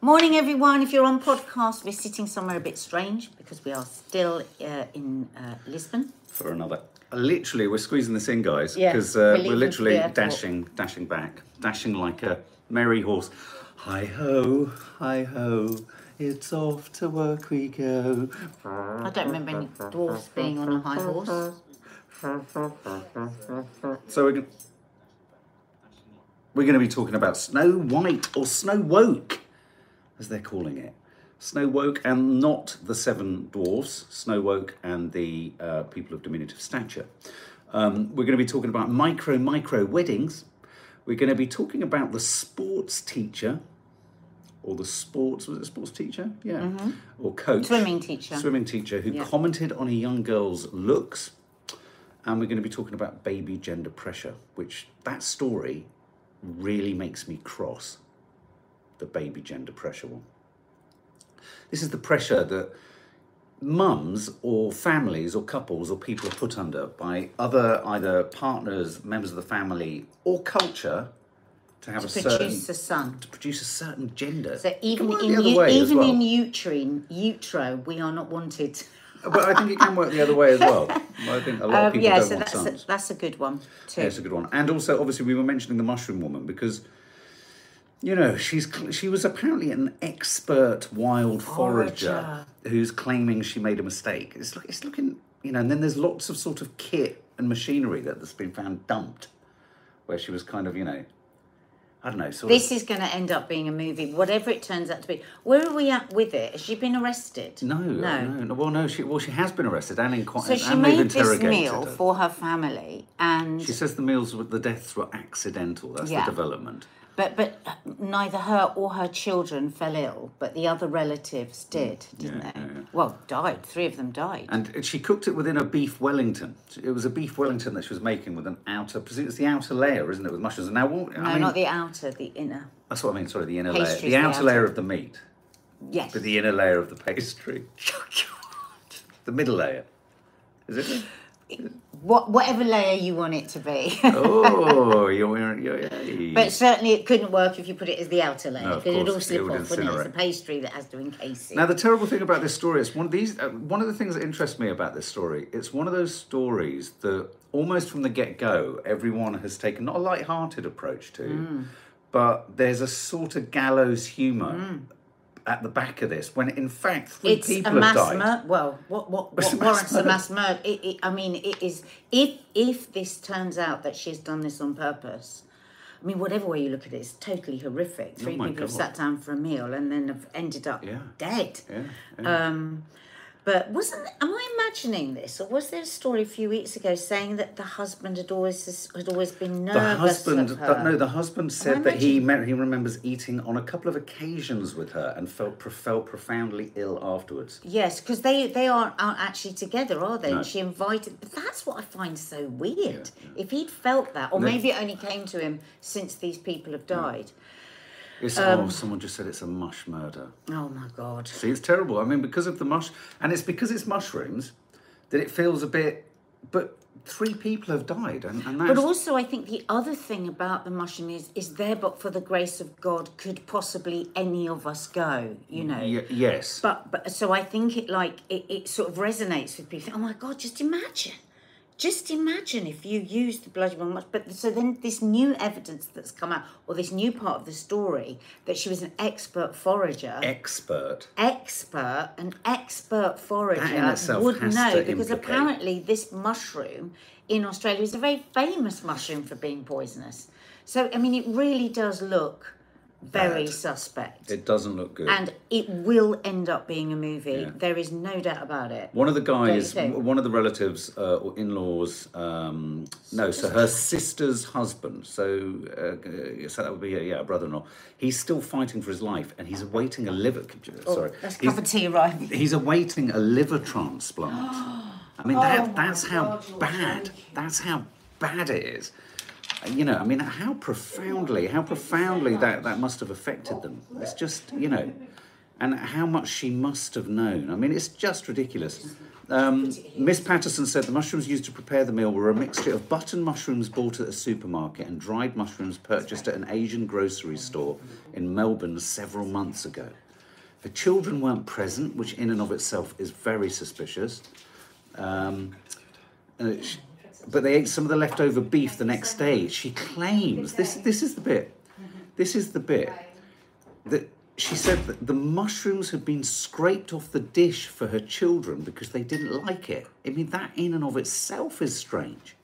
Morning, everyone. If you're on podcast, we're sitting somewhere a bit strange because we are still uh, in uh, Lisbon. for another. Literally, we're squeezing this in, guys, Yeah, because we're uh, we're, the literally dashing, dashing back, dashing like a merry horse. Hi ho, hi ho, it's off to work we go. I don't remember any dwarfs being on a high horse. So we're gonna, we're going to be talking about Snow White or Snow Woke, as they're calling it. Snow Woke and not the seven dwarfs, Snow Woke and the uh, people of diminutive stature. Um, we're going to be talking about micro, micro weddings. We're going to be talking about the sports teacher, or the sports, was it a sports teacher? Yeah. Or coach. Swimming teacher. Swimming teacher who Yeah. commented on a young girl's looks. And we're going to be talking about baby gender pressure, which that story really makes me cross. The baby gender pressure one. This is the pressure that mums or families or couples or people are put under by other either partners, members of the family, or culture to have a certain Produce a son. to produce a certain gender. So even in u- even well. in uterine utero, we are not wanted. But I think it can work the other way as well. I think a lot of Um, people yeah, don't so want that's sons. a, that's a good one too. Yeah, it's a good one. And also, obviously, we were mentioning the mushroom woman because, you know, she's she was apparently an expert wild forager, Forager. who's claiming she made a mistake. It's look, it's looking, you know, and then there's lots of sort of kit and machinery that that's been found dumped, where she was kind of, you know, I don't know, sort This of. is going to end up being a movie, whatever it turns out to be. Where are we at with it? Has she been arrested? No, no, no. Well, no. She well, she has been arrested and inquired. So she and made this meal her. for her family, and She says the meals the deaths were accidental. That's Yeah. the development. But but neither her or her children fell ill, but the other relatives mm. did, didn't yeah, they? yeah, yeah. Well, died. Three of them died. And she cooked it within a beef Wellington. It was a beef Wellington that she was making with an outer. Presume it's the outer layer, isn't it, with mushrooms? And now, what- no, mean, not the outer, the inner. that's what I mean. Sorry, the inner layer, the the outer outer. layer of the meat, Yes. but the inner layer of the pastry, oh, the middle layer. Is it? What whatever layer you want it to be. Oh, you're, you're, you're but certainly it couldn't work if you put it as the outer layer No, of because it'd all it slip would off, wouldn't it? It's the pastry that has to encase it. Now the terrible thing about this story is one of these. Uh, one of the things that interests me about this story. It's one of those stories that almost from the get go, everyone has taken not a light-hearted approach to, Mm. but there's a sort of gallows humour at the back of this. When in fact, three it's people a have mass died. murder. Well, what what, what warrants a mass murder? It, it, I mean, it is if if this turns out that she's done this on purpose. I mean, whatever way you look at it, it's totally horrific. Three Oh people have sat down for a meal and then have ended up Yeah. dead. Yeah, yeah. Um, but wasn't am I imagining this, or was there a story a few weeks ago saying that the husband had always had always been nervous the husband, of her? the, no, the husband said that he he remembers eating on a couple of occasions with her and felt felt profoundly ill afterwards. Yes, because they they aren't, aren't actually together, are they? No. And she invited, but that's what I find so weird. If he'd felt that, or No. maybe it only came to him since these people have mm. died. It's, Um, oh, someone just said it's a mush murder. Oh my god! See, it's terrible. I mean, because of the mush, and it's because it's mushrooms that it feels a bit. But three people have died, and, and that's But also, I think the other thing about the mushroom is, is there but for the grace of God could possibly any of us go, you know. Y- yes. But but so I think it like it, it sort of resonates with people. Oh my god! Just imagine, just imagine if you used the bloody one much. But so then this new evidence that's come out, or this new part of the story that she was an expert forager, Expert. expert, an expert forager That in itself would know because implicate- apparently this mushroom in Australia is a very famous mushroom for being poisonous. So I mean, it really does look very Bad. suspect. It doesn't look good. And it will end up being a movie. Yeah. There is no doubt about it. one of the guys, one of the relatives uh, or in-laws, um, no, so her sister's husband. So, uh, so that would be a, yeah, a brother-in-law. He's still fighting for his life, and he's awaiting a liver. Sorry, Oh, That's a He's- cup of tea arriving. He's awaiting a liver transplant. I mean, Oh that, that's how bad. That's how bad it is. You know, I mean, how profoundly, how profoundly that, that must have affected them. It's just, you know, and how much she must have known. I mean, it's just ridiculous. Um, Miss Patterson said the mushrooms used to prepare the meal were a mixture of button mushrooms bought at a supermarket and dried mushrooms purchased at an Asian grocery store in Melbourne several months ago. The children weren't present, which in and of itself is very suspicious. Um, uh, sh- but they ate some of the leftover beef the next day. She claims this. This is the bit. This is the bit that she said that the mushrooms had been scraped off the dish for her children because they didn't like it. I mean, that in and of itself is strange.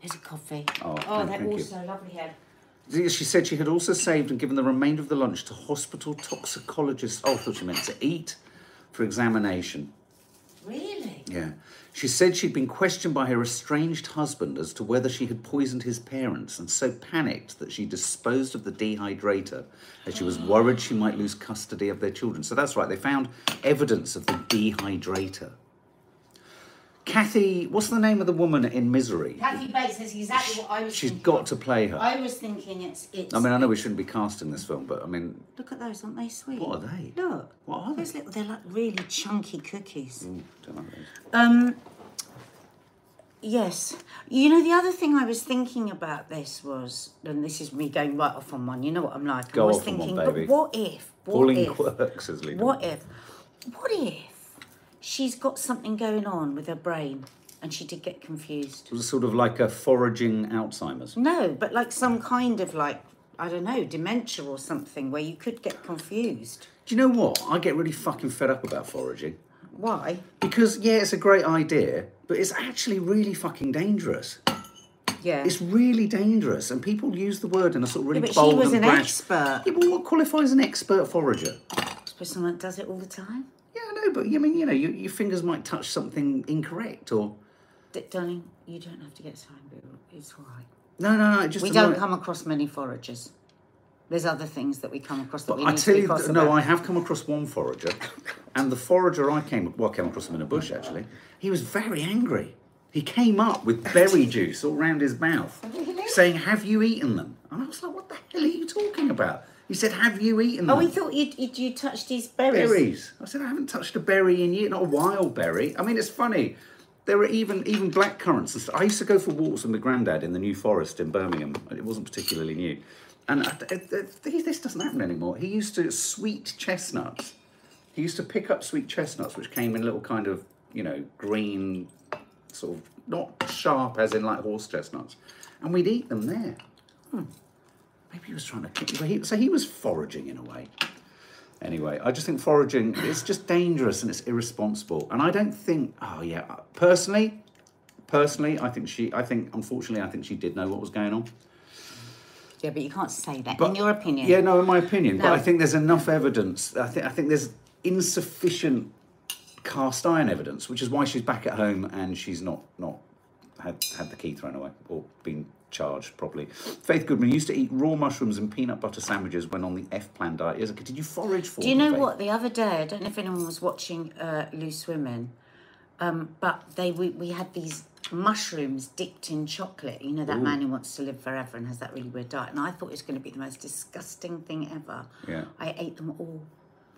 Here's a coffee. Oh, oh thank they're you. also lovely here. She said she had also saved and given the remainder of the lunch to hospital toxicologists. Oh, I thought she meant to eat for examination. Really? Yeah. She said she'd been questioned by her estranged husband as to whether she had poisoned his parents and so panicked that she disposed of the dehydrator as she was worried she might lose custody of their children. So that's right, they found evidence of the dehydrator. Kathy, what's the name of the woman in Misery? Kathy Bates says exactly what I was She's thinking. got to play her. I was thinking it's it's. I mean, I know we shouldn't be casting this film, but I mean, Look at those, aren't they sweet? What are they? Look. What are they? Those little, they're like really chunky cookies. ooh, don't know those. Um. Yes, you know the other thing I was thinking about this was, and this is me going right off on one. You know what I'm like. Go I was off on one, thinking, baby. but what if? What Pauline if? Quirks, as Lena. What if? What if she's got something going on with her brain and she did get confused? It was sort of like a foraging Alzheimer's. No, but like some kind of like I don't know dementia or something where you could get confused. Do you know what? I get really fucking fed up about foraging. Why? Because, yeah, it's a great idea, but it's actually really fucking dangerous. Yeah. It's really dangerous, and people use the word in a sort of really Yeah, but she bold was and an brash. expert. Yeah, but what qualifies an expert forager? I suppose someone that does it all the time. I but I mean, you know, your, your fingers might touch something incorrect, or D- darling, you don't have to get so angry. It's all right. no, no, no. Just We don't come across many foragers. There's other things that we come across that But we I need tell to be you, cross no. I have come across one forager, and the forager I came, well, I came across him in a bush actually. He was very angry. He came up with berry juice all round his mouth, saying, "Have you eaten them?" And I was like, "What the hell are you talking about?" He said, "Have you eaten them?" Oh, we thought you you, you touched his berries. berries. I said, "I haven't touched a berry in years, not a wild berry." I mean, it's funny. There are even even black currants and stuff. I used to go for walks with my granddad in the New Forest in Birmingham. It wasn't particularly new, and I, I- I- this doesn't happen anymore. He used to sweet chestnuts. He used to pick up sweet chestnuts, which came in little kind of you know green, sort of not sharp as in like horse chestnuts, and we'd eat them there. Hmm. Maybe he was trying to kick me. So he was foraging in a way. Anyway, I just think foraging is just dangerous and it's irresponsible. And I don't think, oh yeah, uh, personally, personally, I think she, I think, unfortunately, I think she did know what was going on. Yeah, but you can't say that. But- in your opinion. Yeah, no, in my opinion. But I think there's enough evidence. I think I think there's insufficient cast iron evidence, which is why she's back at home and she's not not had had the key thrown away or been charged properly. Faith Goodman used to eat raw mushrooms and peanut butter sandwiches when on the F plan diet. Did you forage for? Do you know Faith? what? The other day, I don't know if anyone was watching uh, Loose Women, um, but they we, we had these mushrooms dipped in chocolate. You know that man who wants to live forever and has that really weird diet. And I thought it was going to be the most disgusting thing ever. Yeah. I ate them all.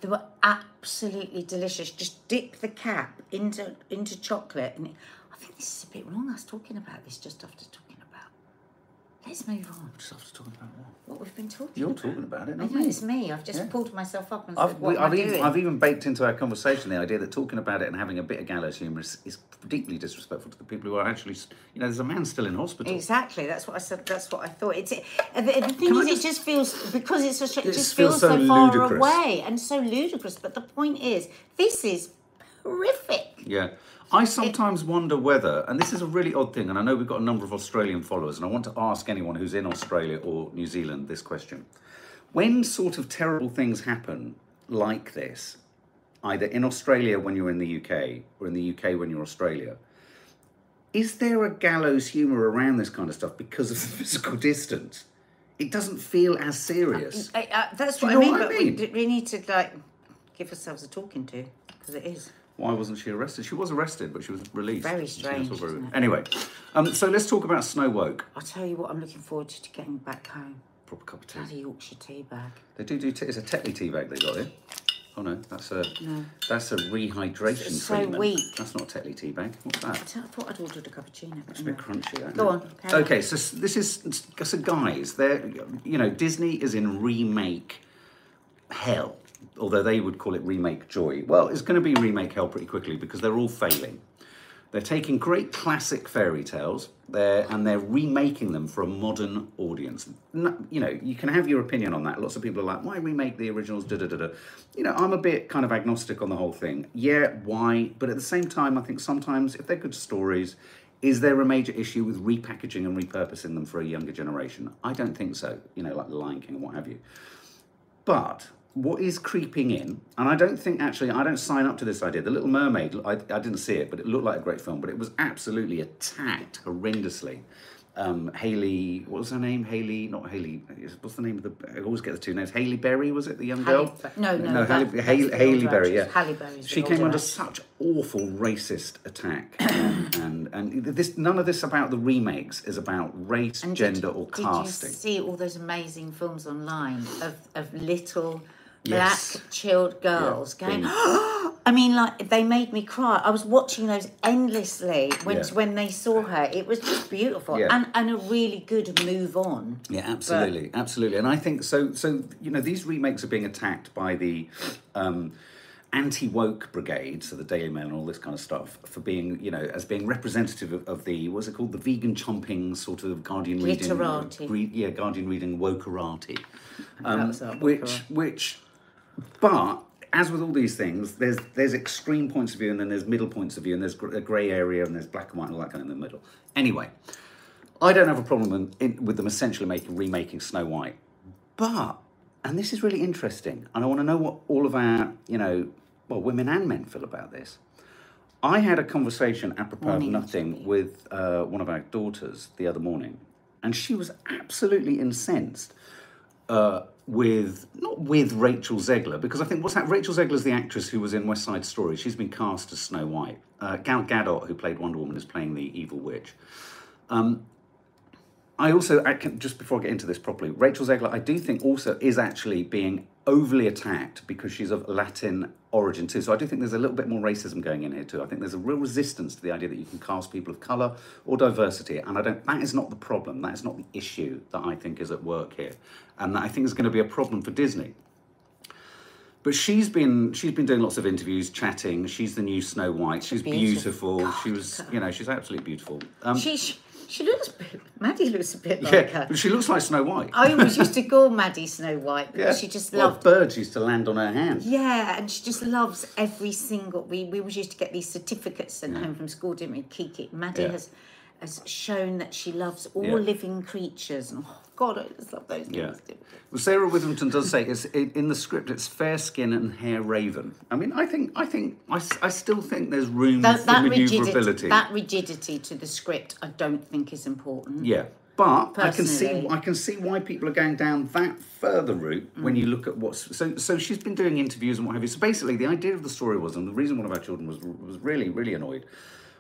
They were absolutely delicious. Just dip the cap into into chocolate, and I think this is a bit wrong. Us talking about this just after talking about. Let's move on. Just after talking about what? What we've been talking. You're about. talking about it, I know me. it's me. I've just Yeah. pulled myself up and I've, said, "What we, am I've, I even, doing?" I've even baked into our conversation the idea that talking about it and having a bit of gallows humour is, is deeply disrespectful to the people who are actually, s- you know, there's a man still in hospital. Exactly. That's what I said. That's what I thought. It's uh, the, the thing Can I is, it just feels because it's strange. It It just feels so, far ludicrous. away and so ludicrous. But the point is, this is horrific. Yeah. I sometimes wonder whether, and this is a really odd thing, and I know we've got a number of Australian followers, and I want to ask anyone who's in Australia or New Zealand this question. When sort of terrible things happen like this, either in Australia when you're in the UK or in the UK when you're Australia, is there a gallows humour around this kind of stuff because of the physical distance? It doesn't feel as serious. I, uh, that's what you I mean. what I but? We, we need to like give ourselves a talking to because it is. Why wasn't she arrested? She was arrested, but she was released. Very strange, very-? Anyway, um, so let's talk about Snow Woke. I'll tell you what. I'm looking forward to getting back home. Proper cup of tea. Bloody Yorkshire tea bag. They do do. T- it's a Tetley tea bag they got here. Oh no, that's a no. that's a rehydration It's so treatment. weak. That's not a Tetley tea bag. What's that? I thought I'd ordered a cappuccino. It's a bit crunchy. That, Go on, it? on. Okay, so this is so guys. They're you know Disney is in remake hell, although they would call it remake joy. Well, it's going to be remake hell pretty quickly because they're all failing. They're taking great classic fairy tales there and they're remaking them for a modern audience. No, you know, you can have your opinion on that. Lots of people are like, why remake the originals? Da, da, da, da. You know, I'm a bit kind of agnostic on the whole thing. Yeah, why? But at the same time, I think sometimes if they're good stories, is there a major issue with repackaging and repurposing them for a younger generation? I don't think so. You know, like The Lion King and what have you. But what is creeping in, and I don't think actually, I don't sign up to this idea. The Little Mermaid, I, I didn't see it, but it looked like a great film, but it was absolutely attacked horrendously. Um, Haley, what was her name? Haley, not Haley. What's the name of the? I always get the two names. Halle Berry was it the young Halle girl? No, no, no. Haley, Haley, Halle Berry. Yeah. Halle Berry's She came under actress. such awful racist attack, um, and and this none of this about the remakes is about race, And gender, did, or did casting. you see all those amazing films online of, of little Yes. black chilled girls Yeah, going? I mean, like they made me cry. I was watching those endlessly when Yeah. when they saw her. It was just beautiful Yeah. and and a really good move on. Yeah, absolutely, absolutely. And I think so. So you know, these remakes are being attacked by the um, anti woke brigade, so the Daily Mail and all this kind of stuff, for being you know as being representative of, of the what's it called, the vegan chomping sort of Guardian reading, Glitterati. yeah, Guardian reading wokerati, um, which which, but. As with all these things, there's there's extreme points of view, and then there's middle points of view, and there's gr- a grey area, and there's black and white, and all that kind of in the middle. Anyway, I don't have a problem in, in, with them essentially making remaking Snow White, but and this is really interesting, and I want to know what all of our you know well women and men feel about this. I had a conversation apropos of nothing Jimmy. with uh, one of our daughters the other morning, and she was absolutely incensed uh, with not with Rachel Zegler because I think what's that? Rachel Zegler's the actress who was in West Side Story. She's been cast as Snow White. Uh, Gal Gadot, who played Wonder Woman, is playing the evil witch. Um, I also, I can, just before I get into this properly, Rachel Zegler, I do think also is actually being overly attacked because she's of Latin origin too. So I do think there's a little bit more racism going in here too. I think there's a real resistance to the idea that you can cast people of colour or diversity, and I don't. That is not the problem. That is not the issue that I think is at work here, and that I think is going to be a problem for Disney. But she's been she's been doing lots of interviews, chatting. She's the new Snow White. She's beautiful. beautiful. She was, you know, she's absolutely beautiful. Um, She she, she looks. a bit- Maddie looks a bit like yeah, her. she looks like Snow White. I always used to call Maddie Snow White because Yeah. she just Well, loved birds used to land on her hand. Yeah, and she just loves every single. We we always used to get these certificates sent home from school, didn't we? Kiki. Maddie Yeah. has has shown that she loves all Yeah. living creatures. And oh God, I just love those Yeah. things. Well, Sarah Witherington does say it's in in the script. It's fair skin and hair raven. I mean, I think I think I, I still think there's room That, for that rigidity, that rigidity to the script, I don't think is important. Yeah, but I can see I can see why people are going down that further route when Mm. you look at what's so. So she's been doing interviews and what have you. So basically, the idea of the story was, and the reason one of our children was was really really annoyed,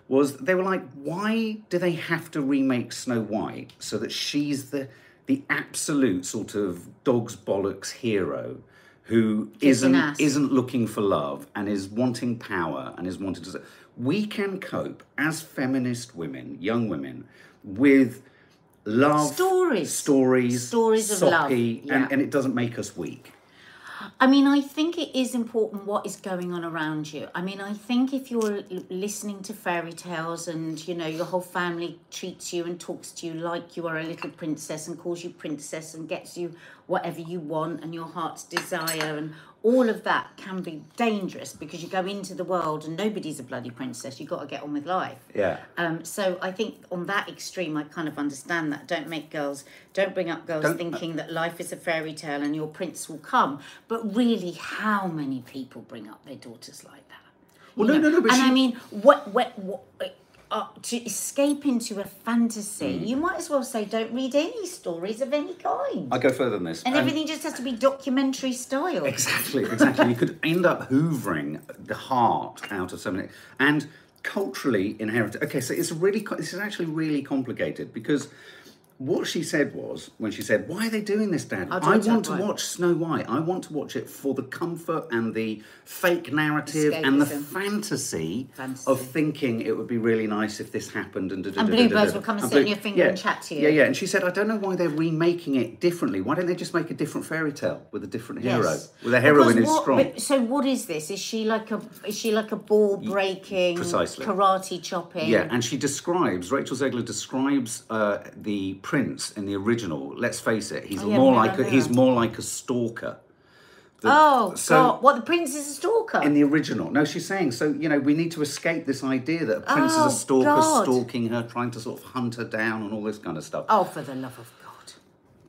was they were like, why do they have to remake Snow White so that she's the the absolute sort of dog's bollocks hero? Who Kissing isn't looking for love and is wanting power and is wanting to. We can cope as feminist women, young women, with love Stories. stories, Stories of love, yeah. and, and it doesn't make us weak. I mean, I think it is important what is going on around you. I mean, I think if you're listening to fairy tales and, you know, your whole family treats you and talks to you like you are a little princess and calls you princess and gets you whatever you want and your heart's desire and all of that can be dangerous because you go into the world and nobody's a bloody princess. You've got to get on with life. Yeah. Um, so I think on that extreme, I kind of understand that. Don't make girls, don't bring up girls Don't- thinking that life is a fairy tale and your prince will come. But really, how many people bring up their daughters like that? Well, You no, no, no, but and I she- mean, what, what, what uh, to escape into a fantasy, Mm. you might as well say, don't read any stories of any kind. I go further than this. and and- everything just has to be documentary style. Exactly, exactly. you could end up hoovering the heart out of so many, and culturally inherited. Okay, so it's really this is actually really complicated because what she said was when she said, "Why are they doing this, Dad? I'll I want to why." watch Snow White. I want to watch it for the comfort and the fake narrative and the fantasy, Fantasy. of thinking it would be really nice if this happened." And, And bluebirds will come and sit on your finger yeah, and chat to you. Yeah, yeah. And she said, "I don't know why they're remaking it differently. Why don't they just make a different fairy tale with a different hero, Yes. with a heroine who's strong?" so what is this? Is she like a is she like a ball breaking, precisely. karate chopping? Yeah, and she describes Rachel Zegler describes uh, the prince in the original. Let's face it, he's Oh, yeah, more like a, he's more like a stalker. The- Oh so God! What the prince is a stalker? in the original, no, she's saying so. You know, we need to escape this idea that a prince Oh, is a oh, stalker, God. stalking her, trying to sort of hunt her down, and all this kind of stuff. oh, for the love of God!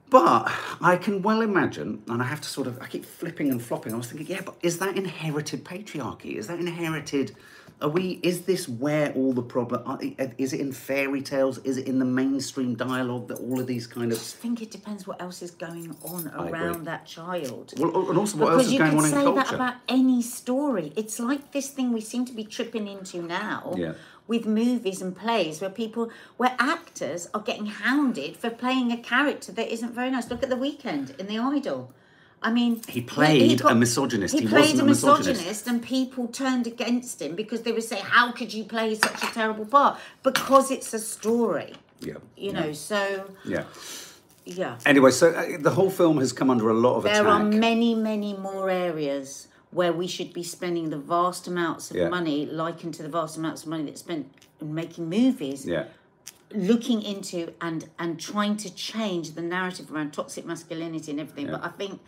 But I can well imagine, and I have to sort of, I keep flipping and flopping. I was thinking, yeah, but is that inherited patriarchy? Is that inherited? Are we? Is this where all the problem? Is it in fairy tales? Is it in the mainstream dialogue that all of these kind of? I think it depends what else is going on around that child. Well, and also what because else is going on in culture. you can say that about any story. It's like this thing we seem to be tripping into now Yeah. with movies and plays where people, where actors are getting hounded for playing a character that isn't very nice. Look at The Weeknd in The Idol. I mean, He played a misogynist. He, He played a misogynist. misogynist, and people turned against him because they would say, "How could you play such a terrible part?" Because it's a story, yeah, you know. So, yeah. yeah. Anyway, so uh, the whole film has come under a lot of There attack. are many, many more areas where we should be spending the vast amounts of Yeah. money, likened to the vast amounts of money that's spent in making movies, yeah, looking into and and trying to change the narrative around toxic masculinity and everything. But I think,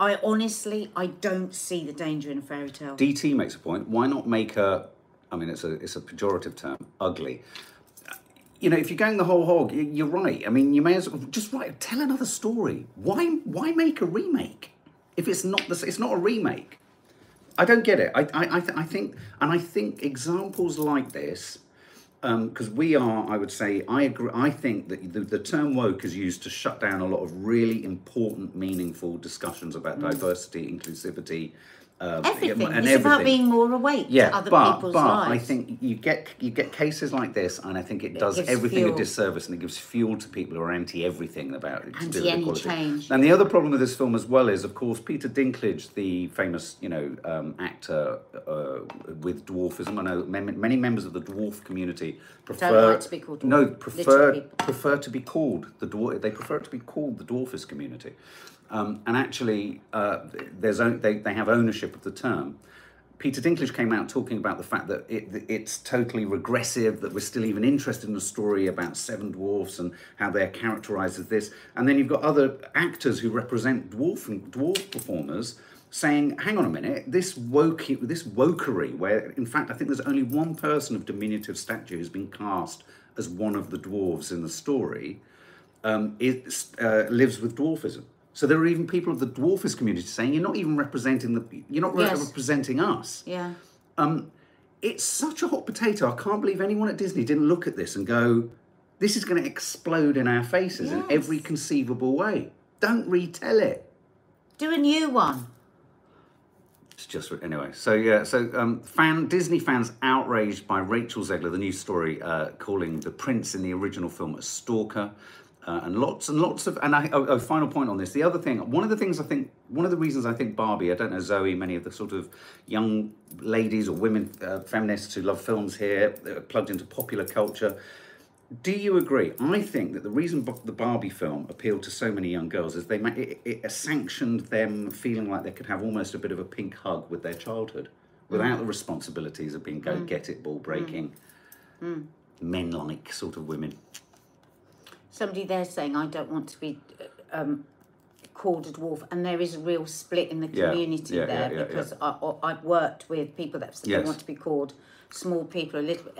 I honestly, I don't see the danger in a fairy tale. DT makes a point. Why not make her? I mean, it's a it's a pejorative term. Ugly. You know, if you're going the whole hog, you're right. I mean, you may as well just write tell another story. Why why make a remake if it's not the s- it's not a remake? I don't get it. I I I, th- I think and I think examples like this Um, because we are, I would say, I agree. I think that the, the term woke is used to shut down a lot of really important, meaningful discussions about mm. diversity, inclusivity, uh, Everything. and it's about being more awake Yeah, to other but people's but lives. I think you get you get cases like this, and I think it does gives everything a disservice, and it gives fuel to people who are anti everything about it. to do with Anti any change. And the other problem with this film as well is, of course, Peter Dinklage, the famous you know um, actor uh, with dwarfism. I know many members of the dwarf community prefer like to be called dwarf. no prefer prefer to be called the dwarf. They prefer it to be called the dwarfist community. Um, and actually, uh, there's they, they have ownership of the term. Peter Dinklage came out talking about the fact that it, it's totally regressive, that we're still even interested in a story about seven dwarfs and how they're characterized as this. And then you've got other actors who represent dwarf and dwarf performers saying, hang on a minute, this woke this wokery, where in fact I think there's only one person of diminutive stature who's been cast as one of the dwarves in the story, um, it uh, lives with dwarfism. So there are even people of the dwarfist community saying you're not even representing the you're not Yes. representing us. yeah. It's such a hot potato. I can't believe anyone at Disney didn't look at this and go, "This is going to explode in our faces in every conceivable way." Don't retell it. Do a new one. It's just anyway. So yeah. So um, fan Disney fans outraged by Rachel Zegler, the news story uh, calling the prince in the original film a stalker, uh, and lots and lots of. And I, oh, oh, final point on this. The other thing, one of the things I think, one of the reasons I think Barbie. I don't know Zoe. Many of the sort of young ladies or women uh, feminists who love films here, plugged into popular culture. Do you agree? I think that the reason the Barbie film appealed to so many young girls is they it, it sanctioned them feeling like they could have almost a bit of a pink hug with their childhood, without the responsibilities of being go get it, ball breaking, men like sort of women. Somebody there saying, I don't want to be um, called a dwarf. And there is a real split in the community yeah, there yeah, yeah, because I, I've worked with people that Yes. want to be called small people a little.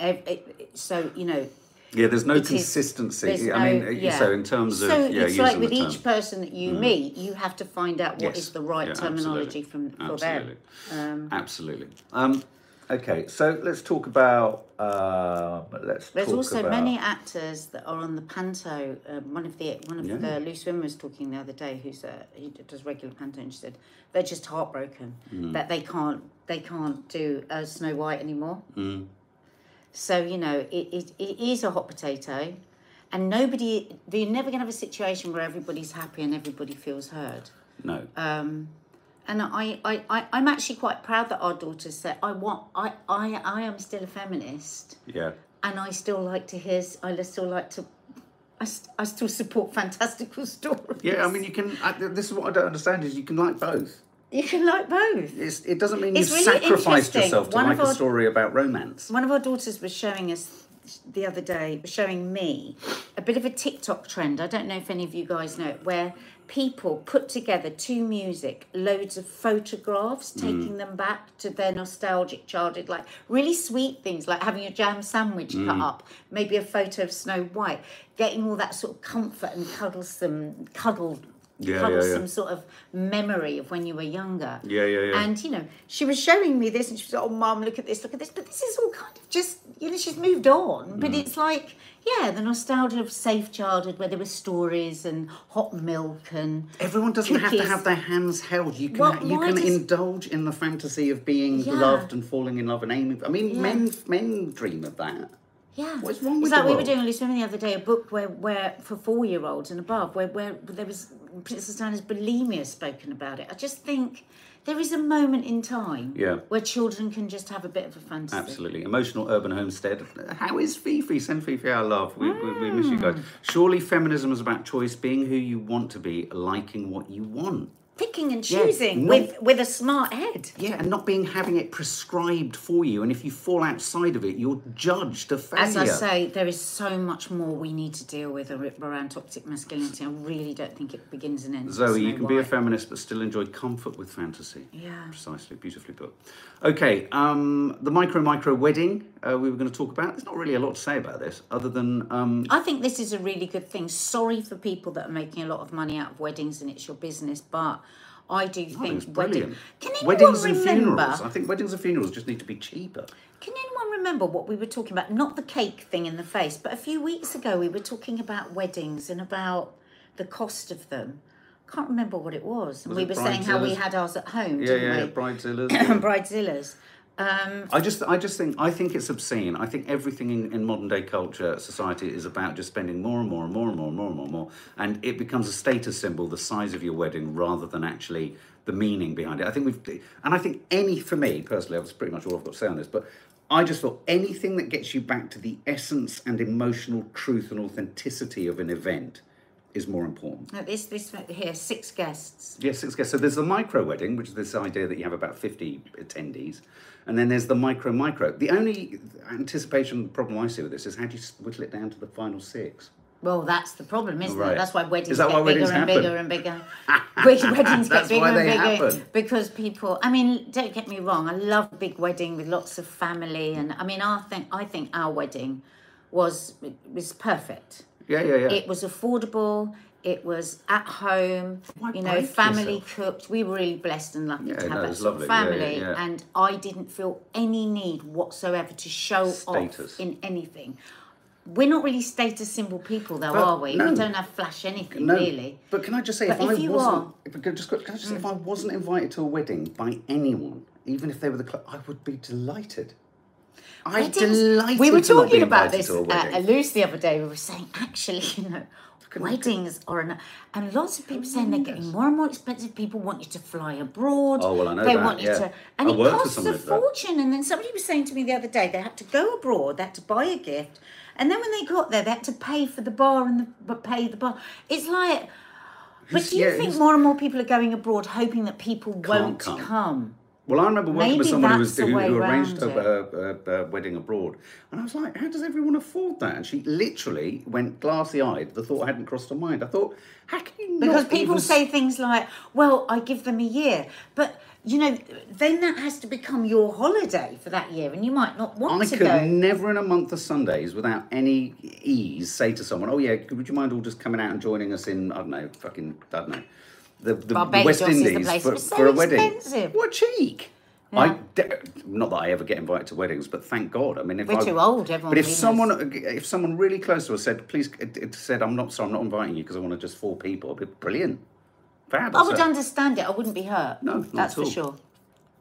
So, you know, Yeah, there's no It is- consistency. there's I mean, no- uh, yeah. so in terms of so yeah, it's like with each person that you meet, you have to find out what is Yes. the right Yeah, terminology absolutely. from, for absolutely. them. absolutely. Um, okay, so let's talk about. Uh, let's. There's also about, many actors that are on the panto. Um, one of the one of Yeah. the loose women was talking the other day. Who's a, he does regular panto, and she said they're just heartbroken Mm. that they can't they can't do uh, Snow White anymore. Mm. So you know it, it, it is a hot potato, and nobody. You're never going to have a situation where everybody's happy and everybody feels heard. No. Um, and I, I, I, I'm actually quite proud that our daughters said, I want, I, I, I am still a feminist, yeah. and I still like to hear, I still like to, I, st- I still support fantastical stories. Yeah, I mean, you can. I, this is what I don't understand is you can like both. you can like both. It's, it doesn't mean It's you've really sacrificed yourself to One like a story about romance. One of our daughters was showing us the other day, showing me a bit of a TikTok trend. I don't know if any of you guys know it, where people put together to music loads of photographs, mm. taking them back to their nostalgic childhood, like really sweet things, like having a jam sandwich cut mm. up, maybe a photo of Snow White, getting all that sort of comfort and cuddlesome, cuddle, Yeah, yeah, cuddlesome yeah. sort of memory of when you were younger. Yeah, yeah, yeah. And you know, she was showing me this, and she was like, "Oh, mum, look at this, look at this." But this is all kind of just, you know, she's moved on. But Mm. it's like, yeah, the nostalgia of safe childhood, where there were stories and hot milk and Everyone doesn't have to have their hands held. You can Well, you can does- indulge in the fantasy of being Yeah. loved and falling in love and aiming. I mean, Yeah. men men dream of that. Yeah. What's wrong it's with like the we were doing Loose Women the other day, a book where, where for four year olds and above, where, where there was Princess Diana's bulimia spoken about it. I just think there is a moment in time Yeah. where children can just have a bit of a fantasy. Absolutely. Emotional urban homestead. How is Fifi? Send Fifi our love. We, we, we miss you guys. Mm. Surely feminism is about choice, being who you want to be, liking what you want. Picking and Yeah, choosing not- with, with a smart head. Yeah, and not being having it prescribed for you. And if you fall outside of it, you're judged a failure. As I say, there is so much more we need to deal with around toxic masculinity. I really don't think it begins and ends. Zoe, you can be a feminist but still enjoy comfort with fantasy. Yeah. Precisely, beautifully put. Okay, um, the micro micro wedding uh, we were going to talk about. There's not really a lot to say about this, other than um, I think this is a really good thing. Sorry for people that are making a lot of money out of weddings and it's your business, but I do oh, I think think it's. Can anyone weddings and remember? funerals. I think weddings and funerals just need to be cheaper. Can anyone remember what we were talking about? Not the cake thing in the face, but a few weeks ago we were talking about weddings and about the cost of them. Can't remember what it was. And Was we were saying how we had ours at home, Yeah, didn't yeah, we? bridezillas. Bridezillas. Um, I just, I just think, I think it's obscene. I think everything in, in modern day culture, society, is about just spending more and more and more and more and more and more and more, and it becomes a status symbol, the size of your wedding, rather than actually the meaning behind it. I think we've, and I think any, for me personally, that's pretty much all I've got to say on this, but I just feel anything that gets you back to the essence and emotional truth and authenticity of an event is more important. no, this this here six guests. Yes, six guests. So there's the micro wedding, which is this idea that you have about 50 attendees. And then there's the micro micro. The only anticipation problem I see with this is how do you whittle it down to the final six? Well, that's the problem, isn't Right. it? That's why weddings that get why bigger weddings and bigger and bigger. Wed- weddings get bigger and bigger happen. because people. I mean, don't get me wrong. I love a big wedding with lots of family, and I mean, I think I think our wedding was was perfect. Yeah, yeah, yeah. It was affordable. It was at home. Why you know, family yourself? cooked. We were really blessed and lucky Yeah, to have no, that it's sort of lovely. Yeah, yeah, family, yeah. and I didn't feel any need whatsoever to show Status. off in anything. We're not really status symbol people, though, But are we? no. We don't have flash anything, no, really. but can I just say, But if, if I you wasn't, are- Mm. if, just, can I just say, if I wasn't invited to a wedding by anyone, even if they were the club, I would be delighted. I'm Weddings- delighted. we were to not be talking about this to a at wedding. at Loose the other day. We were saying, actually, you know, weddings are an, and lots of people saying they're getting more and more expensive. People want you to fly abroad. Oh, well, I know They that, want you yeah. to, and I it costs a like that. fortune. And then somebody was saying to me the other day they had to go abroad, they had to buy a gift, and then when they got there, they had to pay for the bar and the pay the bar. It's like. But do you yeah, think more and more people are going abroad hoping that people won't come. come? Well, I remember working with someone who was who, who arranged a wedding abroad, and I was like, "How does everyone afford that?" And she literally went glassy-eyed. The thought hadn't crossed her mind. I thought, "How can you?" Because people even say things like, well, I give them a year. But, you know, then that has to become your holiday for that year and you might not want I to could go. never in a month of Sundays, without any ease, say to someone, "Oh yeah, could- would you mind all just coming out and joining us in I don't know, fucking I don't know, the, the, Barbados West Indies for, so for a wedding?" expensive. What a cheek! I de- not that I ever get invited to weddings, but thank God. I mean, if We're I, too old, everyone But if someone, if someone really close to us said, "Please," uh, it, it said, "I'm not sorry, I'm not inviting you because I want to just four people," it'd be brilliant. Fab. I would So- understand it. I wouldn't be hurt. No, That's at for sure.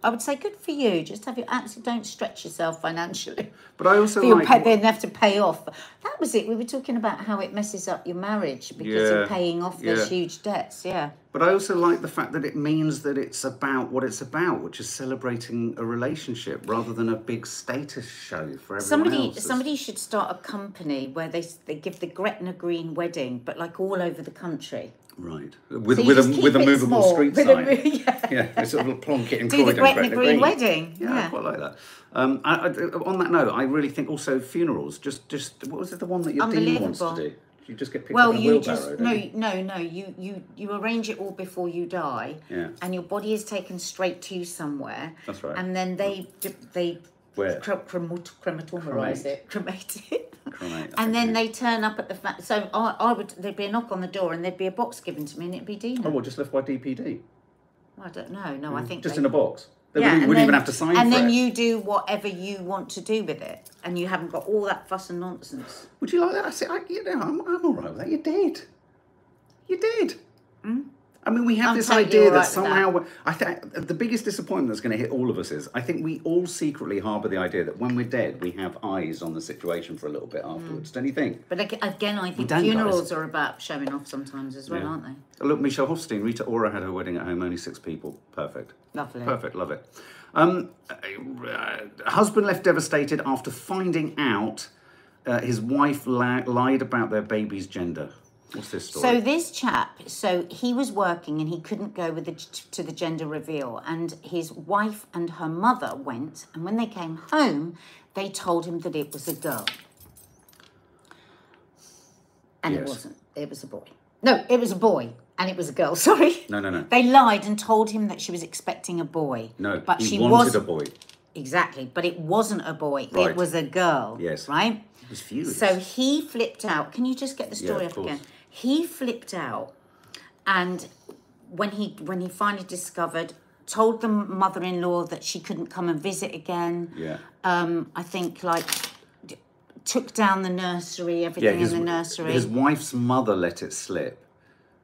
I would say good for you. Just have your absolutely don't stretch yourself financially. But I also like pay, then have to pay off. That was it. We were talking about how it messes up your marriage because Yeah, of paying off those yeah. huge debts. Yeah. But I also like the fact that it means that it's about what it's about, which is celebrating a relationship rather than a big status show for everyone Somebody, else. somebody should start a company where they they give the Gretna Green wedding, but like all over the country. right with So with a with a movable small, street a sign. mo- yeah. yeah, they sort of plonk it in Do the Croydon, Gretna Gretna Green wedding. Yeah, I quite like that. Um, I, I, on that note, I really think also funerals. Just, just what was it? The one that your dean wants to do. You just get picked Well, up in a you wheelbarrow. just no, you? no, no. You you you arrange it all before you die, Yeah. and your body is taken straight to somewhere. That's right. And then they d- they Where? cre- crematorize Cremate. it, cremate it. Cremate, and then they turn up at the fa- so I, I would there'd be a knock on the door and there'd be a box given to me and it'd be Dina. Oh, well, just left by DPD. I don't know. No, I hmm. think Just they- in a box. They yeah, wouldn't, and wouldn't even then- have to sign And then it. you do whatever you want to do with it, and you haven't got all that fuss and nonsense. Would you like that? I said, I, you know, I'm, I'm all right with that. You did. You did. I mean, we have? I'm this idea all that somehow. we- I think the biggest disappointment that's going to hit all of us is I think we all secretly harbour the idea that when we're dead, we have eyes on the situation for a little bit afterwards. Don't you think? But again, I think funerals guys. are about showing off sometimes as well, Yeah. aren't they? Look, Michelle Hofstein, Rita Ora had her wedding at home, only six people. Perfect. Lovely. Perfect, love it. Um, uh, husband left devastated after finding out uh, his wife li- lied about their baby's gender. What's this story? So this chap, so he was working and he couldn't go with the, to the gender reveal, and his wife and her mother went, and when they came home, they told him that it was a girl, and it wasn't. It was a boy. No, it was a boy, and it was a girl. Sorry. no, no, no. They lied and told him that she was expecting a boy. No, but he she wanted was a boy. exactly, but it wasn't a boy. Right. It was a girl. Yes. Right. Was furious. So he flipped out. Can you just get the Yeah, story of up again? He flipped out, and when he when he finally discovered, told the mother-in-law that she couldn't come and visit again. yeah. Um, I think like took down the nursery, Yeah, everything his, in the nursery. his wife's mother let it slip.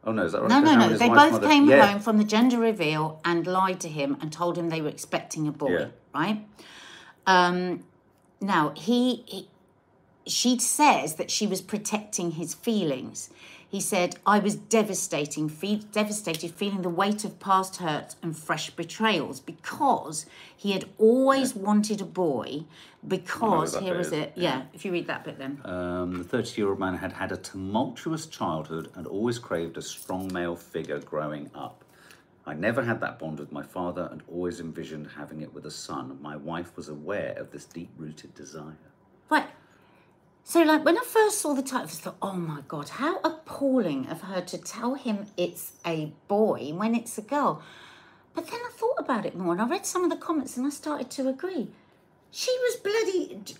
Oh no, is that right? no, no, no. They both mother- came yeah. home from the gender reveal and lied to him and told him they were expecting a boy. Yeah. Right. Um, now he, he, she says that she was protecting his feelings. He said, "I was devastating, fe- devastated, feeling the weight of past hurt and fresh betrayals because he had always wanted a boy. Because here is it. Yeah. if you read that bit, then Um, the 30 year old man had had a tumultuous childhood and always craved a strong male figure growing up. I never had that bond with my father and always envisioned having it with a son. My wife was aware of this deep rooted desire. Right. So, like, when I first saw the title, I thought, oh my God, how appalling of her to tell him it's a boy when it's a girl. But then I thought about it more and I read some of the comments and I started to agree. She was bloody d-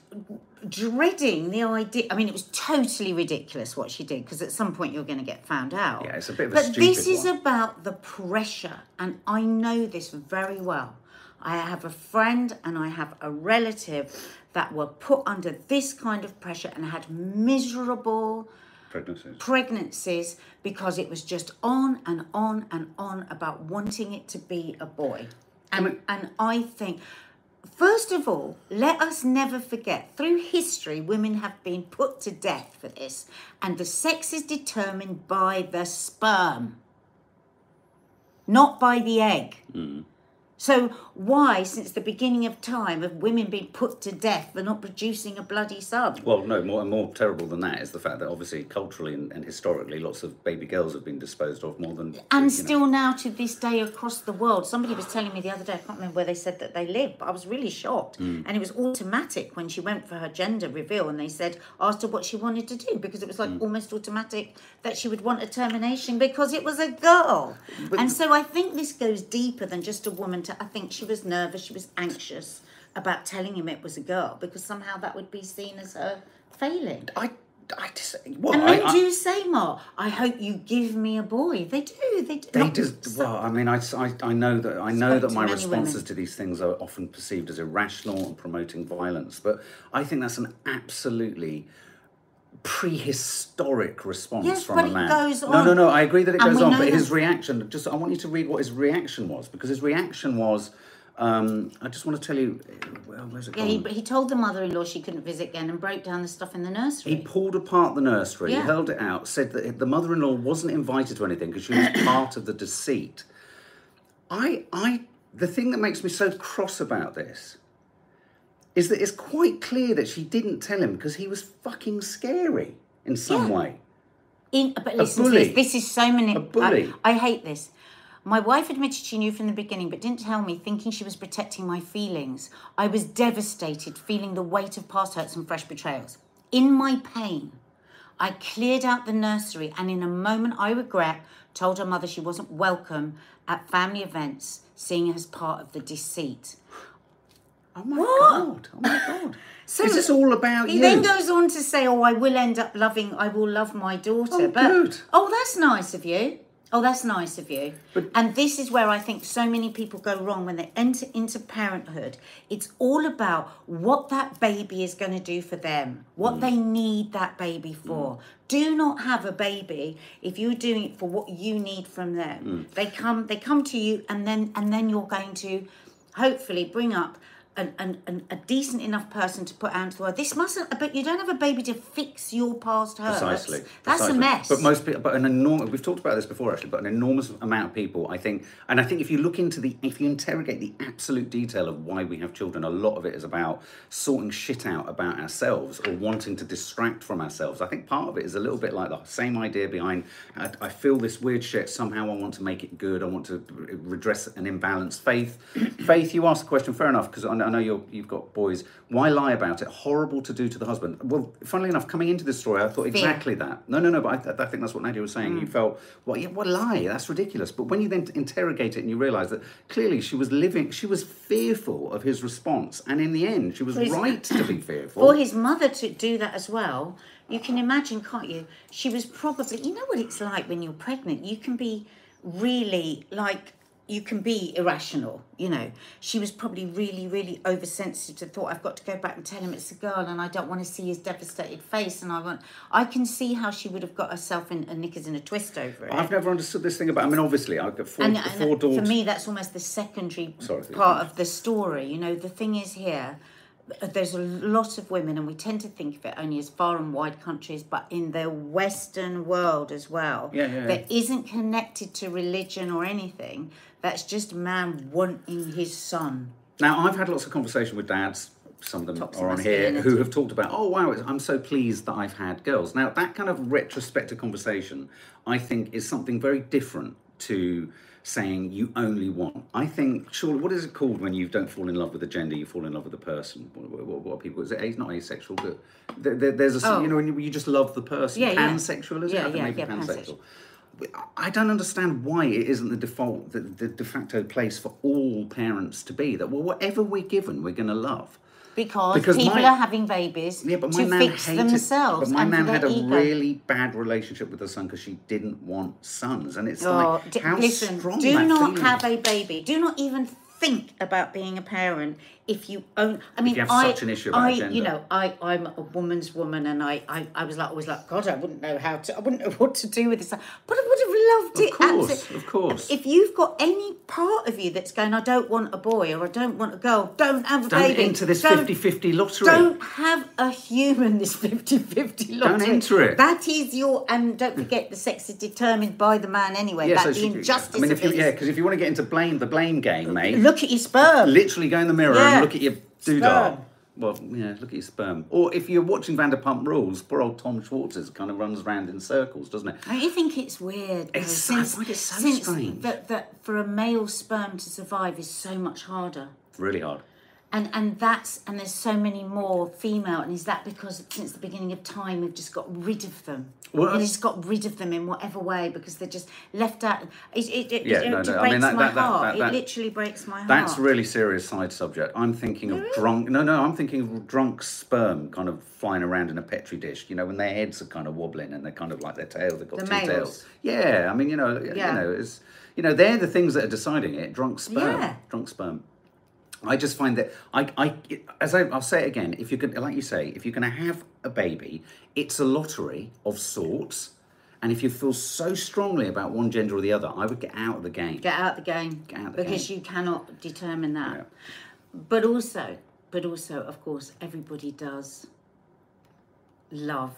dreading the idea. I mean, it was totally ridiculous what she did because at some point you're going to get found out. Yeah, it's a bit of a But this stupid is about the pressure, and I know this very well. I have a friend and I have a relative that were put under this kind of pressure and had miserable Pregnancies. pregnancies because it was just on and on and on about wanting it to be a boy. And, mean- and I think, first of all, let us never forget through history, women have been put to death for this, and the sex is determined by the sperm, not by the egg. Mm. So why, since the beginning of time, have women been put to death for not producing a bloody son? Well, no, more and more terrible than that is the fact that obviously culturally and, and historically, lots of baby girls have been disposed of more than. And know. still now to this day across the world, somebody was telling me the other day, I can't remember where they said that they live, but I was really shocked. Mm. And it was automatic when she went for her gender reveal and they said, asked her what she wanted to do because it was like Mm. almost automatic that she would want a termination because it was a girl. and so I think this goes deeper than just a woman I think she was nervous, she was anxious about telling him it was a girl because somehow that would be seen as her failing. I, I just. Well, And I, men I, do say, Mark, I hope you give me a boy. They do. They do. They just well, I mean, I, I, I know that I know that my responses women. to these things are often perceived as irrational and promoting violence, but I think that's an absolutely prehistoric response Yes, from but a it man. goes No, no, no. I agree that it And goes on, but his reaction. Just I want you to read what his reaction was because his reaction was. Um, I just want to tell you, well, where's it Yeah, he, he told the mother-in-law she couldn't visit again and broke down the stuff in the nursery. He pulled apart the nursery, Yeah. held it out, said that the mother-in-law wasn't invited to anything because she was part of the deceit. I, I, the thing that makes me so cross about this is that it's quite clear that she didn't tell him because he was fucking scary in some Yeah. way. In, but listen to bully. this. This is so many. A bully. I, I hate this. My wife admitted she knew from the beginning, but didn't tell me, thinking she was protecting my feelings. I was devastated, feeling the weight of past hurts and fresh betrayals. In my pain, I cleared out the nursery and, in a moment I regret, told her mother she wasn't welcome at family events, seeing as part of the deceit. Oh my What? god! Oh my god! So is this all about He you? He then goes on to say, "Oh, I will end up loving. I will love my daughter." Oh, but good. oh, that's nice of you. Oh, that's nice of you. But- and this is where I think so many people go wrong when they enter into parenthood. It's all about what that baby is going to do for them, what mm. they need that baby mm. for. Do not have a baby if you're doing it for what you need from them. Mm. They come, they come to you, and then and then you're going to hopefully bring up an, an, an, a decent enough person to put out to the world. This mustn't, but you don't have a baby to fix your past hurts. Precisely. That's precisely. a mess. But most people, but an enormous. We've talked about this before, actually. But an enormous amount of people, I think, and I think if you look into the, if you interrogate the absolute detail of why we have children, a lot of it is about sorting shit out about ourselves or wanting to distract from ourselves. I think part of it is a little bit like the same idea behind. I, I feel this weird shit. Somehow I want to make it good. I want to redress an imbalance. Faith, Faith, you asked the question. Fair enough, because I know I know you're, you've got boys. Why lie about it? Horrible to do to the husband. Well, funnily enough, coming into this story, I thought exactly that. No, no, no. But I, th- I think that's what Nadia was saying. You mm. felt, well, yeah, what lie? That's ridiculous. But when you then interrogate it and you realise that clearly she was living, she was fearful of his response, and in the end, she was right to be fearful. for his mother to do that as well, you can imagine, can't you? She was probably, you know what it's like when you're pregnant? You can be really like, you can be irrational, you know. She was probably really, really oversensitive to thought, I've got to go back and tell him it's a girl and I don't want to see his devastated face. And I want, I can see how she would have got herself in a knickers in a twist over it. I've never understood this thing about. I mean, obviously, I've got four, and, four and daughters. for me that's almost the secondary Sorry, part of the story you know the thing is here there's a lot of women and we tend to think of it only as far and wide countries but in the western world as well Yeah, yeah, yeah. that isn't connected to religion or anything that's just a man wanting his son Now, I've had lots of conversation with dads. Some of them Toxic are on here who have talked about, oh wow, I'm so pleased that I've had girls. Now, that kind of retrospective conversation, I think, is something very different to saying you only want. I think, surely, what is it called when you don't fall in love with the gender, you fall in love with the person? What, what, what, people? Is it it's not asexual? But there, there, there's a Oh. you know when you, you just love the person. Yeah, yeah. pansexual is it? Yeah, I think yeah, maybe yeah, pansexual. pansexual. I don't understand why it isn't the default, the, the de facto place for all parents to be that, well, whatever we're given, we're going to love. because, Because people my- are having babies Yeah, but my to nan fix hated. themselves but my nan had a ego. really bad relationship with her son because she didn't want sons, and it's Oh, like d- how listen, strong do not have is. a baby. Do not even think about being a parent if you own. I mean, I, such an issue about I, you know, I, I'm a woman's woman, and I, I, I was like, always like, God, I wouldn't know how to, I wouldn't know what to do with this, but I would have loved Of it. course, absolutely. of course. If you've got any part of you that's going, I don't want a boy or I don't want a girl, don't have a Don't baby. enter this Don't- 50-50 lottery. Don't have a human this 50-50 lottery. Don't enter it. That is your, and don't forget, the sex is determined by the man anyway. Yeah, that so the injustice I mean, if you, yeah, because if you want to get into blame, the blame game, mate, Look at your sperm. literally go in the mirror Yeah. And look at your doodah. Sperm. Well, yeah, look at your sperm. Or if you're watching Vanderpump Rules, poor old Tom Schwartz kind of runs around in circles, doesn't it? Don't you think it's weird? It's- I find it so since strange. That, that for a male sperm to survive is so much harder. Really hard. And and that's and there's so many more female, and is that because since the beginning of time we've just got rid of them? Well, We've just got rid of them in whatever way because they're just left out. It, it, it, Yeah, it, no, it no, I breaks mean, that- my that- that- heart. that- that- it literally breaks my heart. That's a really serious side subject. I'm thinking of drunk. No, no, I'm thinking of drunk sperm kind of flying around in a petri dish. You know, when their heads are kind of wobbling and they're kind of like their tails. They've got The two males. tails. Yeah, I mean, you know, Yeah. you know, it's you know, they're the things that are deciding it. Drunk sperm. Yeah. Drunk sperm. I just find that I, I, as I, I'll say it again. If you could, like you say, if you're going to have a baby, it's a lottery of sorts. And if you feel so strongly about one gender or the other, I would get out of the game. Get out of the game. Get out the because you cannot determine that. Yeah. But also, but also, of course, everybody does love.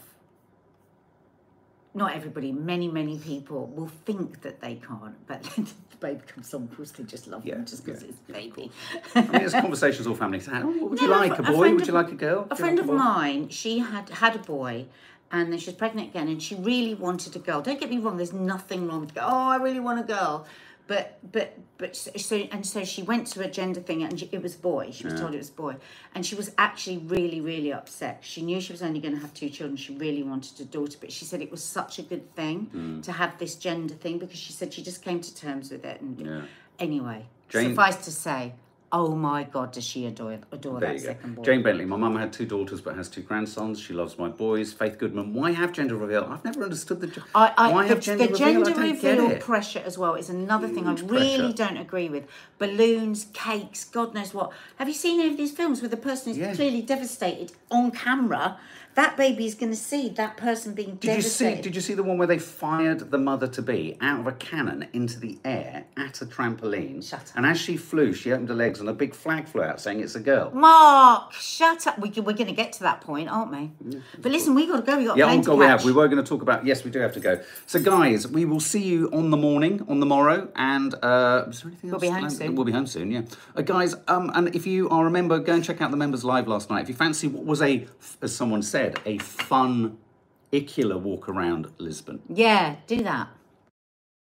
Not everybody, many, many people will think that they can't, but then the baby comes on, of course, they just love Yeah, them just because yeah, it's baby. I mean, it's conversations all families have. Oh, what would you like? A a boy? Would of- you like a girl? A friend like of boy? mine, she had had a boy, and then she was pregnant again, and she really wanted a girl. Don't get me wrong. There's nothing wrong with. Oh, I really want a girl, but but but so and so she went to a gender thing, and it was boy. She was told it was boy, and she was actually really really upset. She knew she was only going to have two children. She really wanted a daughter, but she said it was such a good thing Mm. to have this gender thing because she said she just came to terms with it. And Yeah. anyway, Jane- suffice to say. Oh my God! Does she adore adore There that second boy? Jane Bentley. My mum had two daughters but has two grandsons. She loves my boys. Faith Goodman. Why have gender reveal? I've never understood the. I, I, Why the, have gender the reveal? gender I don't get reveal pressure as well is another thing I really pressure. don't agree with. Balloons, cakes, God knows what. Have you seen any of these films where the person is Yeah. clearly devastated on camera? That baby is going to see that person being Did you see? Did you see the one where they fired the mother to be out of a cannon into the air at a trampoline? Shut up. And as she flew, she opened her legs and a big flag flew out saying it's a girl. Mark, shut up. We, we're going to get to that point, aren't we? But listen, we've got to go. We've got Yeah, oh to God, we have. We were going to talk about. Yes, we do have to go. So, guys, we will see you on the morning, on the morrow, and uh, is there anything We'll else? be home soon. We'll be home soon. Yeah, uh, guys. Um, and if you are a member, go and check out the members live last night. If you fancy what was a, as someone said, a fun, icular walk around Lisbon. Yeah, do that.